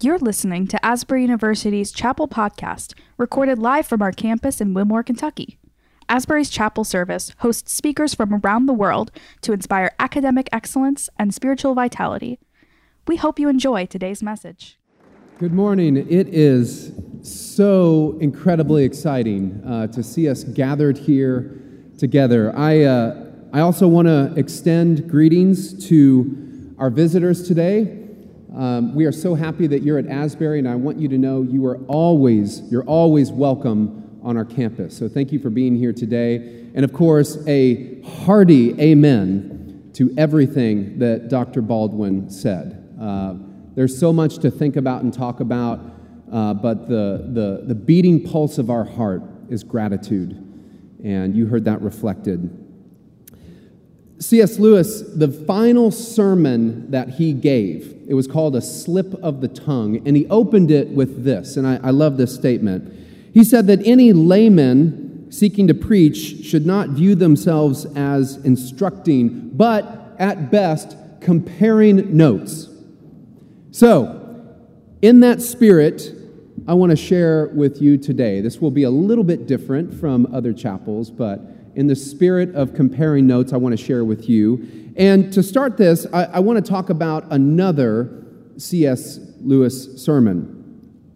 You're listening to Asbury University's Chapel Podcast, recorded live from our campus in Wilmore, Kentucky. Asbury's Chapel Service hosts speakers from around the world to inspire academic excellence and spiritual vitality. We hope you enjoy today's message. Good morning. It is so incredibly exciting uh, to see us gathered here together. I, uh, I also want to extend greetings to our visitors today. Um, we are so happy that you're at Asbury, and I want you to know you are always, you're always welcome on our campus. So thank you for being here today. And of course, a hearty amen to everything that Dr. Baldwin said. Uh, there's so much to think about and talk about, uh, but the, the, the beating pulse of our heart is gratitude. And you heard that reflected C.S. Lewis, the final sermon that he gave, it was called A Slip of the Tongue, and he opened it with this, and I, I love this statement. He said that any layman seeking to preach should not view themselves as instructing, but at best, comparing notes. So, in that spirit, I want to share with you today. This will be a little bit different from other chapels, but in the spirit of comparing notes, I want to share with you. And to start this, I, I want to talk about another C.S. Lewis sermon.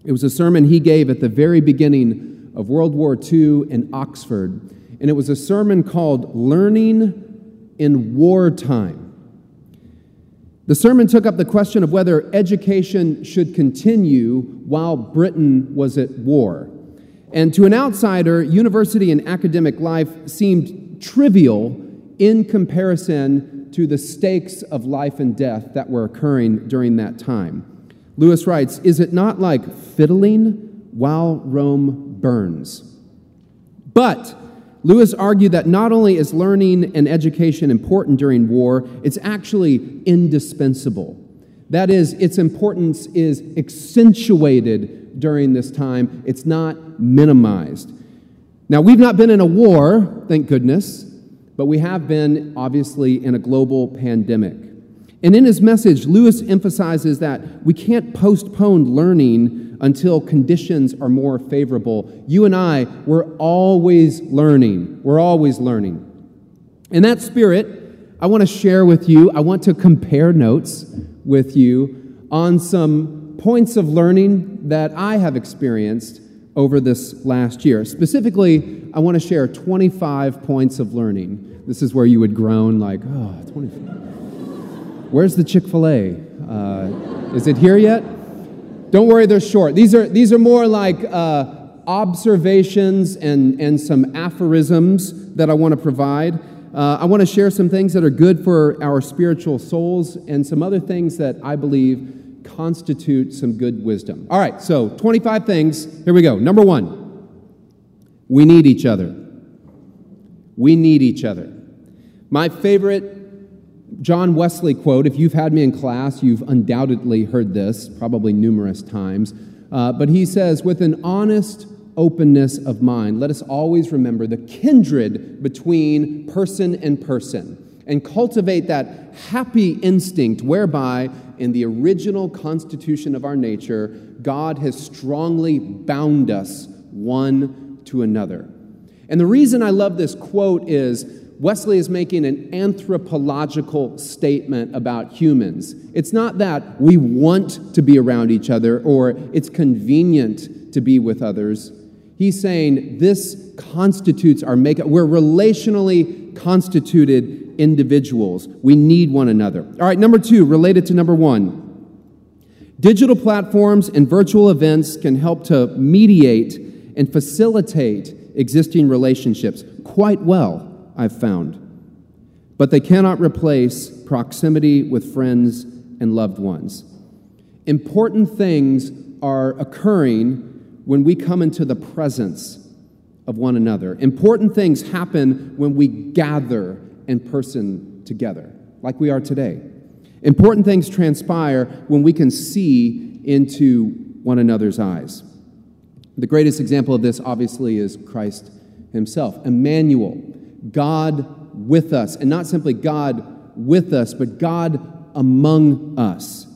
It was a sermon he gave at the very beginning of World War II in Oxford. And it was a sermon called Learning in Wartime. The sermon took up the question of whether education should continue while Britain was at war. And to an outsider, university and academic life seemed trivial in comparison to the stakes of life and death that were occurring during that time. Lewis writes Is it not like fiddling while Rome burns? But Lewis argued that not only is learning and education important during war, it's actually indispensable. That is, its importance is accentuated during this time, it's not minimized. Now, we've not been in a war, thank goodness, but we have been, obviously, in a global pandemic. And in his message, Lewis emphasizes that we can't postpone learning until conditions are more favorable. You and I, we're always learning. We're always learning. In that spirit, I want to share with you, I want to compare notes with you on some points of learning that I have experienced over this last year. Specifically, I want to share 25 points of learning. This is where you would groan, like, oh, 25. Where's the Chick fil A? Uh, is it here yet? Don't worry, they're short. These are, these are more like uh, observations and, and some aphorisms that I want to provide. Uh, I want to share some things that are good for our spiritual souls and some other things that I believe constitute some good wisdom. All right, so 25 things. Here we go. Number one, we need each other. We need each other. My favorite John Wesley quote, if you've had me in class, you've undoubtedly heard this, probably numerous times. Uh, but he says, with an honest openness of mind, let us always remember the kindred between person and person and cultivate that happy instinct whereby, in the original constitution of our nature, God has strongly bound us one to another. And the reason I love this quote is Wesley is making an anthropological statement about humans. It's not that we want to be around each other or it's convenient to be with others. He's saying this constitutes our makeup. We're relationally constituted individuals. We need one another. All right, number two, related to number one. Digital platforms and virtual events can help to mediate and facilitate existing relationships quite well, I've found. But they cannot replace proximity with friends and loved ones. Important things are occurring when we come into the presence of one another. Important things happen when we gather in person together, like we are today. Important things transpire when we can see into one another's eyes. The greatest example of this, obviously, is Christ himself. Emmanuel, God with us, and not simply God with us, but God among us.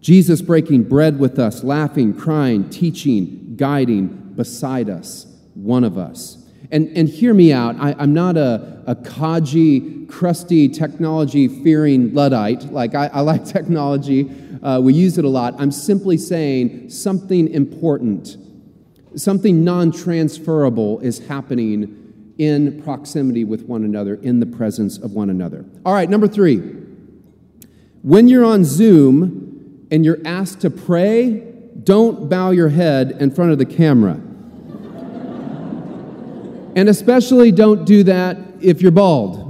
Jesus breaking bread with us, laughing, crying, teaching, guiding, beside us, one of us. And, and hear me out. I, am not a, a codgy, crusty, technology fearing Luddite. Like, I, I like technology, uh, we use it a lot. I'm simply saying something important, something non transferable is happening in proximity with one another, in the presence of one another. All right, number three. When you're on Zoom, and you're asked to pray, don't bow your head in front of the camera. And especially don't do that if you're bald.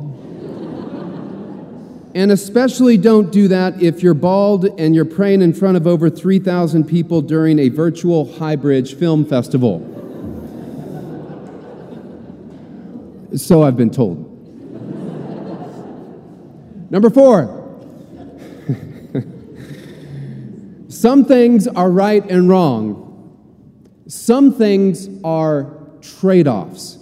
and especially don't do that if you're bald and you're praying in front of over 3,000 people during a virtual Highbridge Film Festival. so I've been told. Number four. Some things are right and wrong. Some things are trade offs.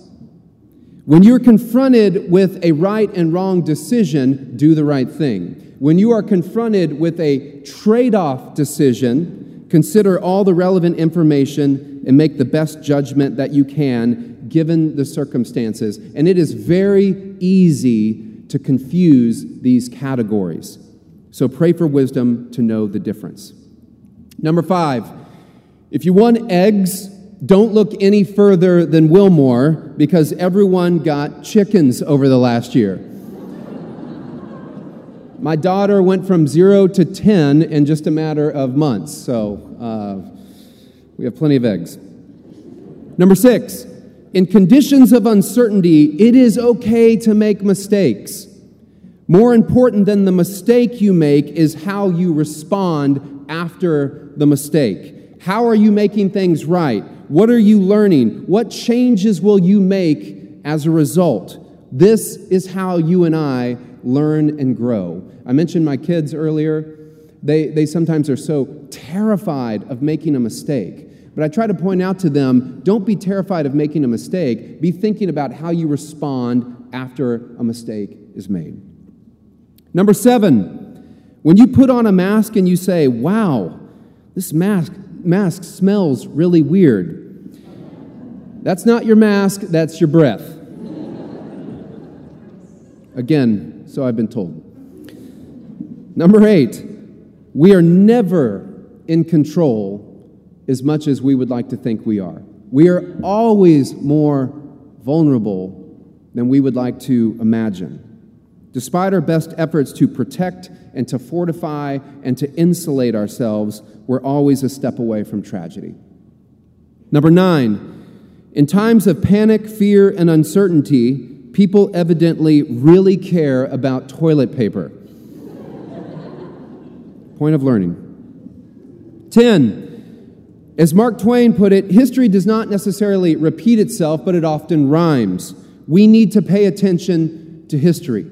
When you're confronted with a right and wrong decision, do the right thing. When you are confronted with a trade off decision, consider all the relevant information and make the best judgment that you can given the circumstances. And it is very easy to confuse these categories. So pray for wisdom to know the difference. Number five, if you want eggs, don't look any further than Wilmore because everyone got chickens over the last year. My daughter went from zero to 10 in just a matter of months, so uh, we have plenty of eggs. Number six, in conditions of uncertainty, it is okay to make mistakes. More important than the mistake you make is how you respond after the mistake? How are you making things right? What are you learning? What changes will you make as a result? This is how you and I learn and grow. I mentioned my kids earlier. They, they sometimes are so terrified of making a mistake. But I try to point out to them don't be terrified of making a mistake. Be thinking about how you respond after a mistake is made. Number seven, when you put on a mask and you say, wow, this mask, mask smells really weird. That's not your mask, that's your breath. Again, so I've been told. Number eight, we are never in control as much as we would like to think we are. We are always more vulnerable than we would like to imagine. Despite our best efforts to protect and to fortify and to insulate ourselves, we're always a step away from tragedy. Number nine, in times of panic, fear, and uncertainty, people evidently really care about toilet paper. Point of learning. 10. As Mark Twain put it, history does not necessarily repeat itself, but it often rhymes. We need to pay attention to history.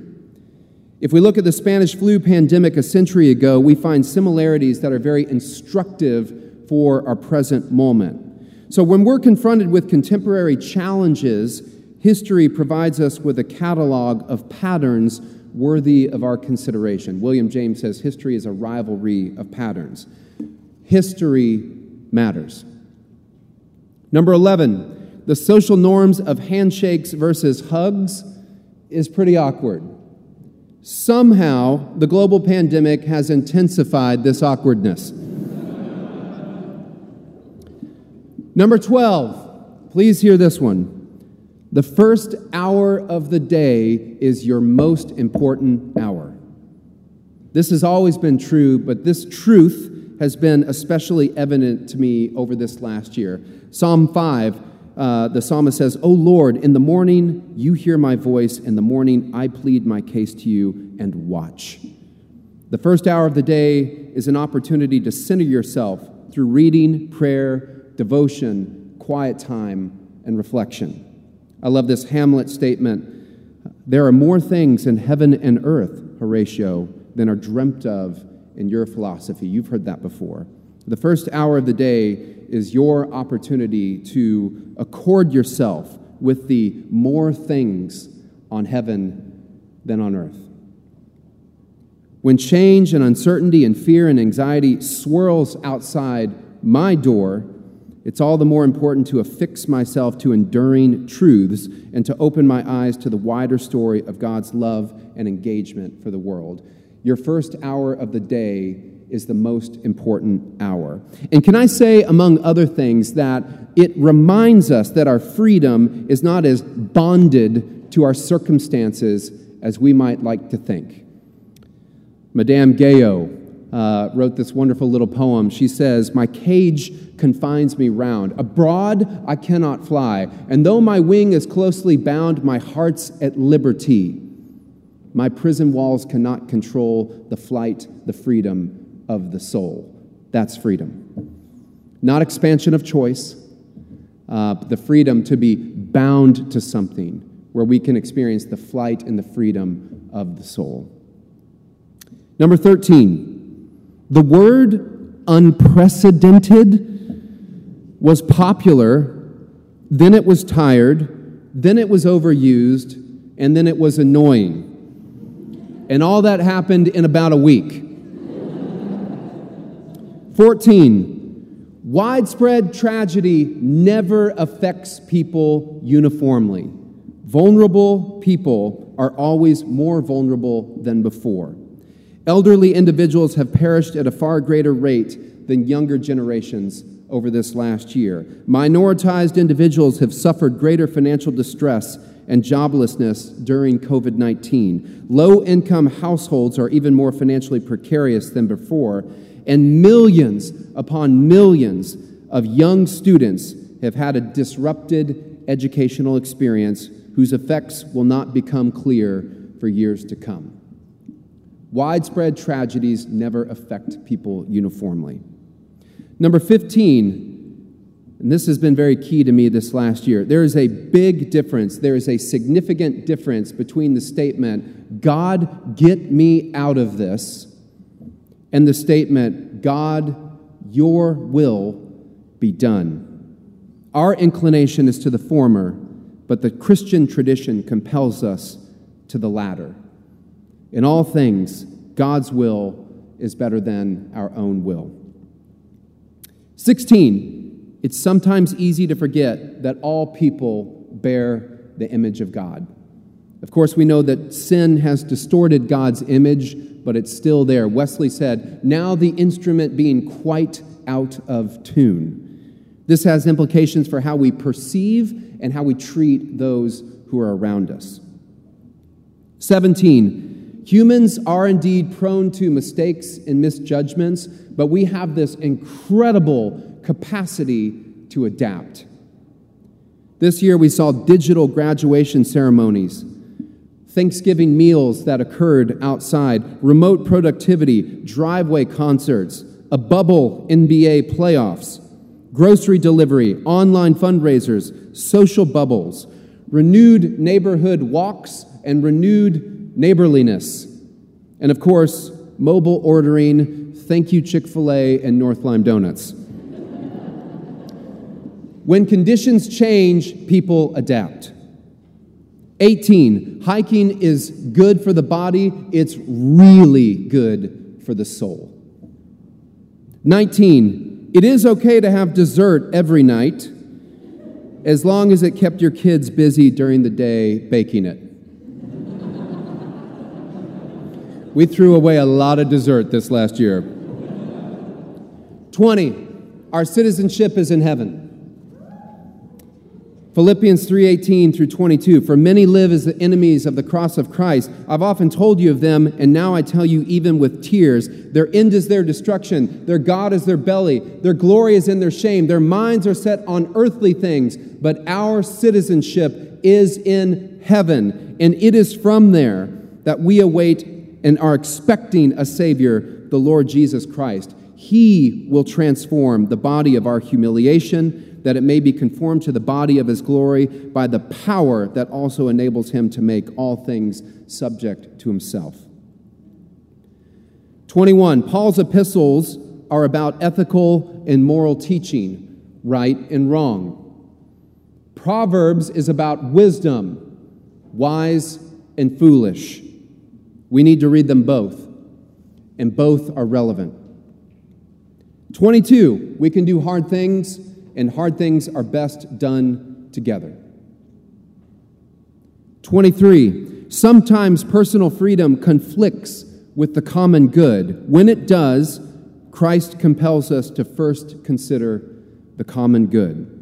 If we look at the Spanish flu pandemic a century ago, we find similarities that are very instructive for our present moment. So, when we're confronted with contemporary challenges, history provides us with a catalog of patterns worthy of our consideration. William James says history is a rivalry of patterns. History matters. Number 11, the social norms of handshakes versus hugs is pretty awkward. Somehow, the global pandemic has intensified this awkwardness. Number 12, please hear this one. The first hour of the day is your most important hour. This has always been true, but this truth has been especially evident to me over this last year. Psalm 5 uh, the psalmist says, O Lord, in the morning you hear my voice, in the morning I plead my case to you and watch. The first hour of the day is an opportunity to center yourself through reading, prayer, devotion, quiet time, and reflection. I love this Hamlet statement There are more things in heaven and earth, Horatio, than are dreamt of in your philosophy. You've heard that before. The first hour of the day is your opportunity to accord yourself with the more things on heaven than on earth. When change and uncertainty and fear and anxiety swirls outside my door, it's all the more important to affix myself to enduring truths and to open my eyes to the wider story of God's love and engagement for the world. Your first hour of the day is the most important hour. And can I say, among other things, that it reminds us that our freedom is not as bonded to our circumstances as we might like to think. Madame Guyon uh, wrote this wonderful little poem. She says, My cage confines me round. Abroad I cannot fly, and though my wing is closely bound, my heart's at liberty. My prison walls cannot control the flight, the freedom of the soul. That's freedom. Not expansion of choice, uh, the freedom to be bound to something where we can experience the flight and the freedom of the soul. Number 13, the word unprecedented was popular, then it was tired, then it was overused, and then it was annoying. And all that happened in about a week. 14. Widespread tragedy never affects people uniformly. Vulnerable people are always more vulnerable than before. Elderly individuals have perished at a far greater rate than younger generations over this last year. Minoritized individuals have suffered greater financial distress and joblessness during COVID 19. Low income households are even more financially precarious than before, and millions upon millions of young students have had a disrupted educational experience whose effects will not become clear for years to come. Widespread tragedies never affect people uniformly. Number 15, and this has been very key to me this last year. There is a big difference, there is a significant difference between the statement, God, get me out of this, and the statement, God, your will be done. Our inclination is to the former, but the Christian tradition compels us to the latter. In all things, God's will is better than our own will. 16 it's sometimes easy to forget that all people bear the image of God. Of course, we know that sin has distorted God's image, but it's still there. Wesley said, Now the instrument being quite out of tune. This has implications for how we perceive and how we treat those who are around us. 17. Humans are indeed prone to mistakes and misjudgments, but we have this incredible capacity to adapt. This year, we saw digital graduation ceremonies, Thanksgiving meals that occurred outside, remote productivity, driveway concerts, a bubble NBA playoffs, grocery delivery, online fundraisers, social bubbles, renewed neighborhood walks, and renewed neighborliness. And of course, mobile ordering, thank you, Chick fil A and North Lime Donuts. When conditions change, people adapt. 18, hiking is good for the body, it's really good for the soul. 19, it is okay to have dessert every night as long as it kept your kids busy during the day baking it. We threw away a lot of dessert this last year. 20, our citizenship is in heaven. Philippians 3:18 through 22 For many live as the enemies of the cross of Christ. I've often told you of them and now I tell you even with tears. Their end is their destruction, their god is their belly, their glory is in their shame. Their minds are set on earthly things, but our citizenship is in heaven, and it is from there that we await and are expecting a savior, the Lord Jesus Christ. He will transform the body of our humiliation that it may be conformed to the body of his glory by the power that also enables him to make all things subject to himself. 21. Paul's epistles are about ethical and moral teaching, right and wrong. Proverbs is about wisdom, wise and foolish. We need to read them both. and both are relevant. 22, we can do hard things, and hard things are best done together. 23, sometimes personal freedom conflicts with the common good. When it does, Christ compels us to first consider the common good.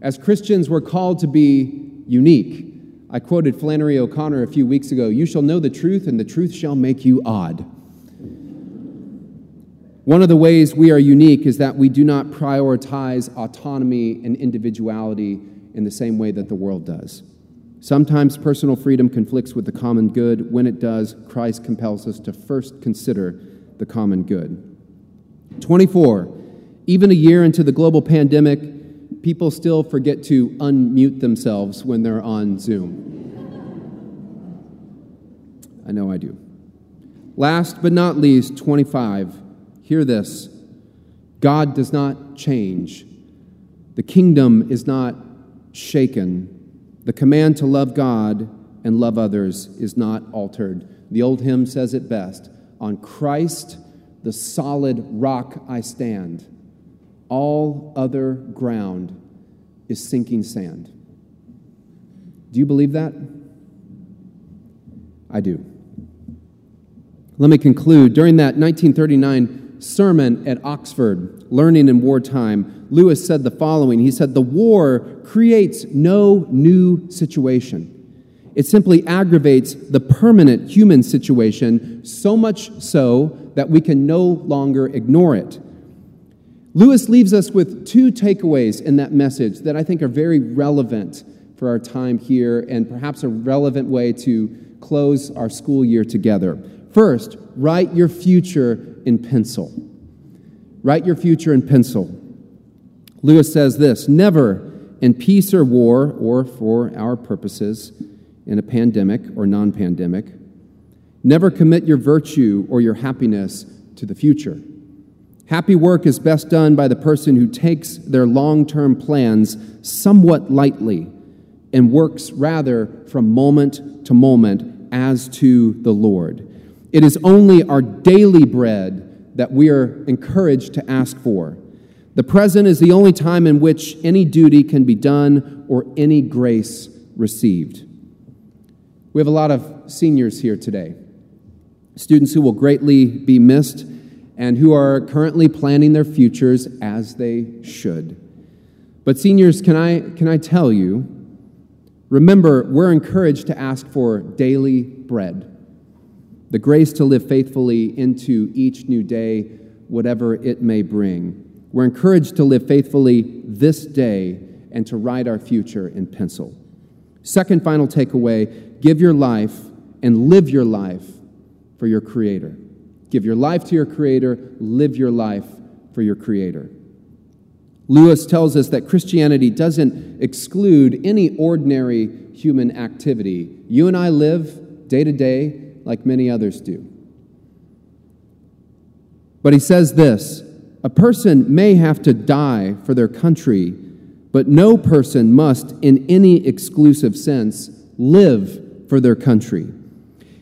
As Christians, we're called to be unique. I quoted Flannery O'Connor a few weeks ago You shall know the truth, and the truth shall make you odd. One of the ways we are unique is that we do not prioritize autonomy and individuality in the same way that the world does. Sometimes personal freedom conflicts with the common good. When it does, Christ compels us to first consider the common good. 24. Even a year into the global pandemic, people still forget to unmute themselves when they're on Zoom. I know I do. Last but not least, 25. Hear this God does not change, the kingdom is not shaken. The command to love God and love others is not altered. The old hymn says it best On Christ, the solid rock I stand. All other ground is sinking sand. Do you believe that? I do. Let me conclude. During that 1939 sermon at Oxford, Learning in Wartime, Lewis said the following He said, The war creates no new situation. It simply aggravates the permanent human situation, so much so that we can no longer ignore it. Lewis leaves us with two takeaways in that message that I think are very relevant for our time here and perhaps a relevant way to close our school year together. First, write your future in pencil. Write your future in pencil. Lewis says this Never in peace or war, or for our purposes, in a pandemic or non pandemic, never commit your virtue or your happiness to the future. Happy work is best done by the person who takes their long term plans somewhat lightly and works rather from moment to moment as to the Lord. It is only our daily bread that we are encouraged to ask for. The present is the only time in which any duty can be done or any grace received. We have a lot of seniors here today, students who will greatly be missed and who are currently planning their futures as they should. But, seniors, can I, can I tell you, remember, we're encouraged to ask for daily bread the grace to live faithfully into each new day, whatever it may bring. We're encouraged to live faithfully this day and to write our future in pencil. Second, final takeaway give your life and live your life for your Creator. Give your life to your Creator, live your life for your Creator. Lewis tells us that Christianity doesn't exclude any ordinary human activity. You and I live day to day like many others do. But he says this a person may have to die for their country, but no person must, in any exclusive sense, live for their country.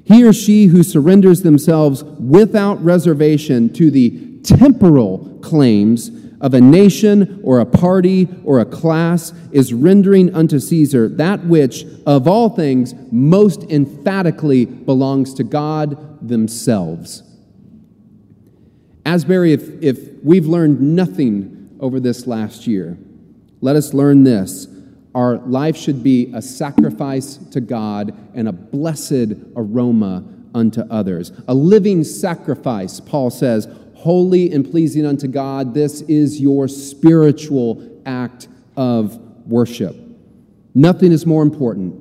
He or she who surrenders themselves without reservation to the temporal claims of a nation or a party or a class is rendering unto Caesar that which, of all things, most emphatically belongs to God themselves. Asbury, if, if we've learned nothing over this last year, let us learn this. Our life should be a sacrifice to God and a blessed aroma unto others. A living sacrifice, Paul says, holy and pleasing unto God. This is your spiritual act of worship. Nothing is more important.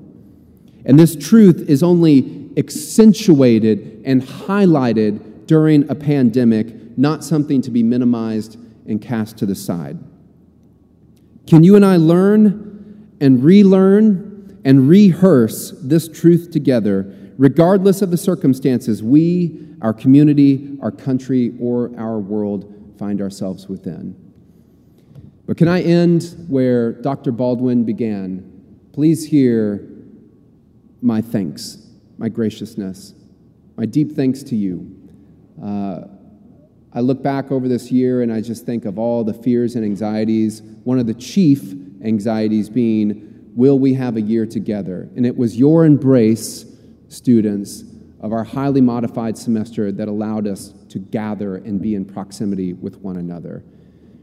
And this truth is only accentuated and highlighted during a pandemic, not something to be minimized and cast to the side. Can you and I learn and relearn and rehearse this truth together, regardless of the circumstances we our community, our country, or our world find ourselves within. But can I end where Dr. Baldwin began? Please hear my thanks, my graciousness, my deep thanks to you. Uh, I look back over this year and I just think of all the fears and anxieties. One of the chief anxieties being, will we have a year together? And it was your embrace, students, of our highly modified semester that allowed us to gather and be in proximity with one another.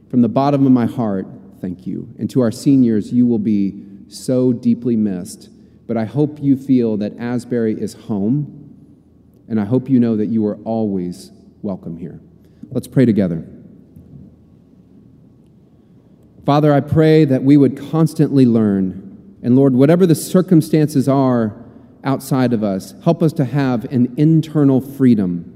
From the bottom of my heart, thank you. And to our seniors, you will be so deeply missed. But I hope you feel that Asbury is home, and I hope you know that you are always welcome here. Let's pray together. Father, I pray that we would constantly learn. And Lord, whatever the circumstances are outside of us, help us to have an internal freedom.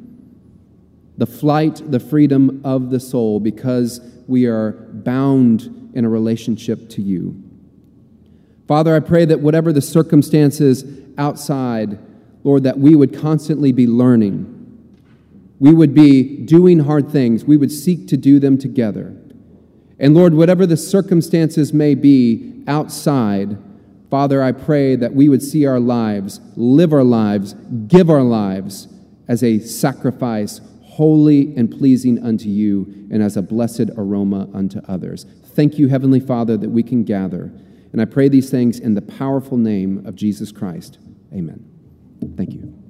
The flight, the freedom of the soul, because we are bound in a relationship to you. Father, I pray that whatever the circumstances outside, Lord, that we would constantly be learning we would be doing hard things. We would seek to do them together. And Lord, whatever the circumstances may be outside, Father, I pray that we would see our lives, live our lives, give our lives as a sacrifice, holy and pleasing unto you, and as a blessed aroma unto others. Thank you, Heavenly Father, that we can gather. And I pray these things in the powerful name of Jesus Christ. Amen. Thank you.